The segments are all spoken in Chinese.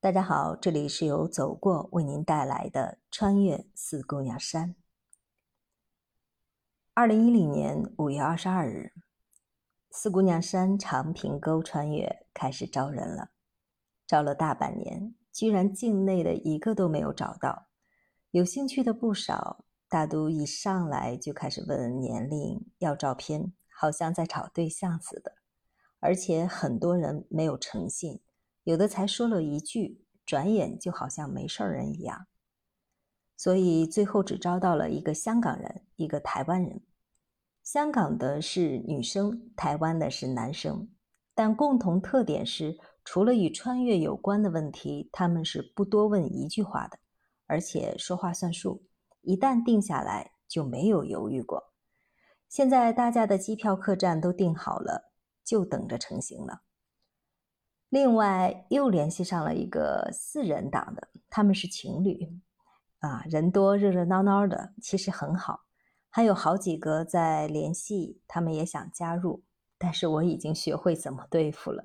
大家好，这里是由走过为您带来的穿越四姑娘山。二零一零年五月二十二日，四姑娘山长平沟穿越开始招人了，招了大半年，居然境内的一个都没有找到。有兴趣的不少，大都一上来就开始问年龄、要照片，好像在找对象似的。而且很多人没有诚信。有的才说了一句，转眼就好像没事人一样，所以最后只招到了一个香港人，一个台湾人。香港的是女生，台湾的是男生，但共同特点是，除了与穿越有关的问题，他们是不多问一句话的，而且说话算数，一旦定下来就没有犹豫过。现在大家的机票、客栈都订好了，就等着成行了。另外又联系上了一个四人党的，他们是情侣，啊，人多热热闹闹的，其实很好。还有好几个在联系，他们也想加入，但是我已经学会怎么对付了，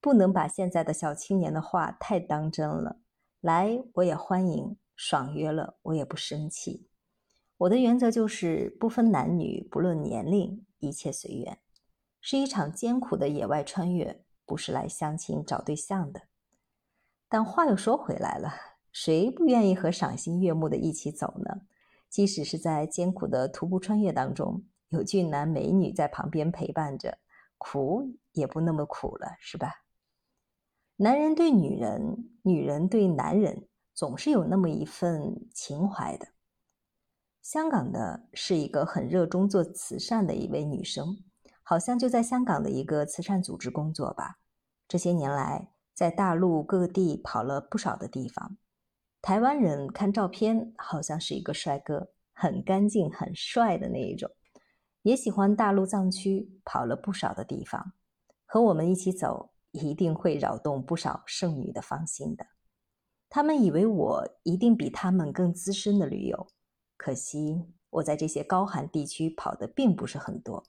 不能把现在的小青年的话太当真了。来，我也欢迎，爽约了我也不生气。我的原则就是不分男女，不论年龄，一切随缘。是一场艰苦的野外穿越。不是来相亲找对象的，但话又说回来了，谁不愿意和赏心悦目的一起走呢？即使是在艰苦的徒步穿越当中，有俊男美女在旁边陪伴着，苦也不那么苦了，是吧？男人对女人，女人对男人，总是有那么一份情怀的。香港的是一个很热衷做慈善的一位女生。好像就在香港的一个慈善组织工作吧。这些年来，在大陆各地跑了不少的地方。台湾人看照片，好像是一个帅哥，很干净、很帅的那一种。也喜欢大陆藏区，跑了不少的地方。和我们一起走，一定会扰动不少剩女的芳心的。他们以为我一定比他们更资深的驴友，可惜我在这些高寒地区跑的并不是很多。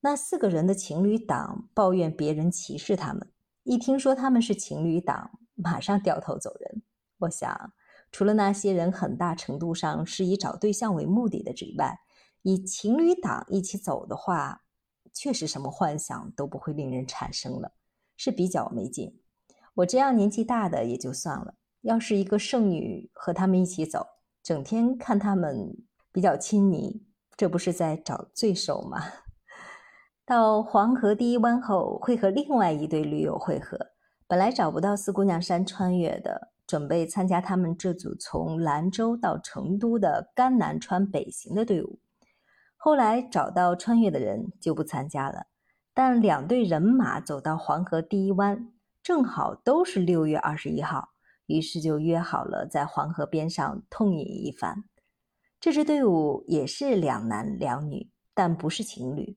那四个人的情侣党抱怨别人歧视他们，一听说他们是情侣党，马上掉头走人。我想，除了那些人很大程度上是以找对象为目的的之外，以情侣党一起走的话，确实什么幻想都不会令人产生了，是比较没劲。我这样年纪大的也就算了，要是一个剩女和他们一起走，整天看他们比较亲昵，这不是在找罪受吗？到黄河第一湾后，会和另外一对驴友会合。本来找不到四姑娘山穿越的，准备参加他们这组从兰州到成都的甘南川北行的队伍。后来找到穿越的人，就不参加了。但两队人马走到黄河第一湾，正好都是六月二十一号，于是就约好了在黄河边上痛饮一番。这支队伍也是两男两女，但不是情侣。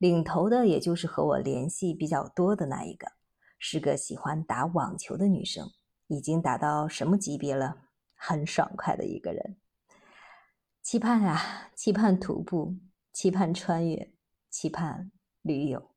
领头的也就是和我联系比较多的那一个，是个喜欢打网球的女生，已经打到什么级别了？很爽快的一个人。期盼啊，期盼徒步，期盼穿越，期盼驴友。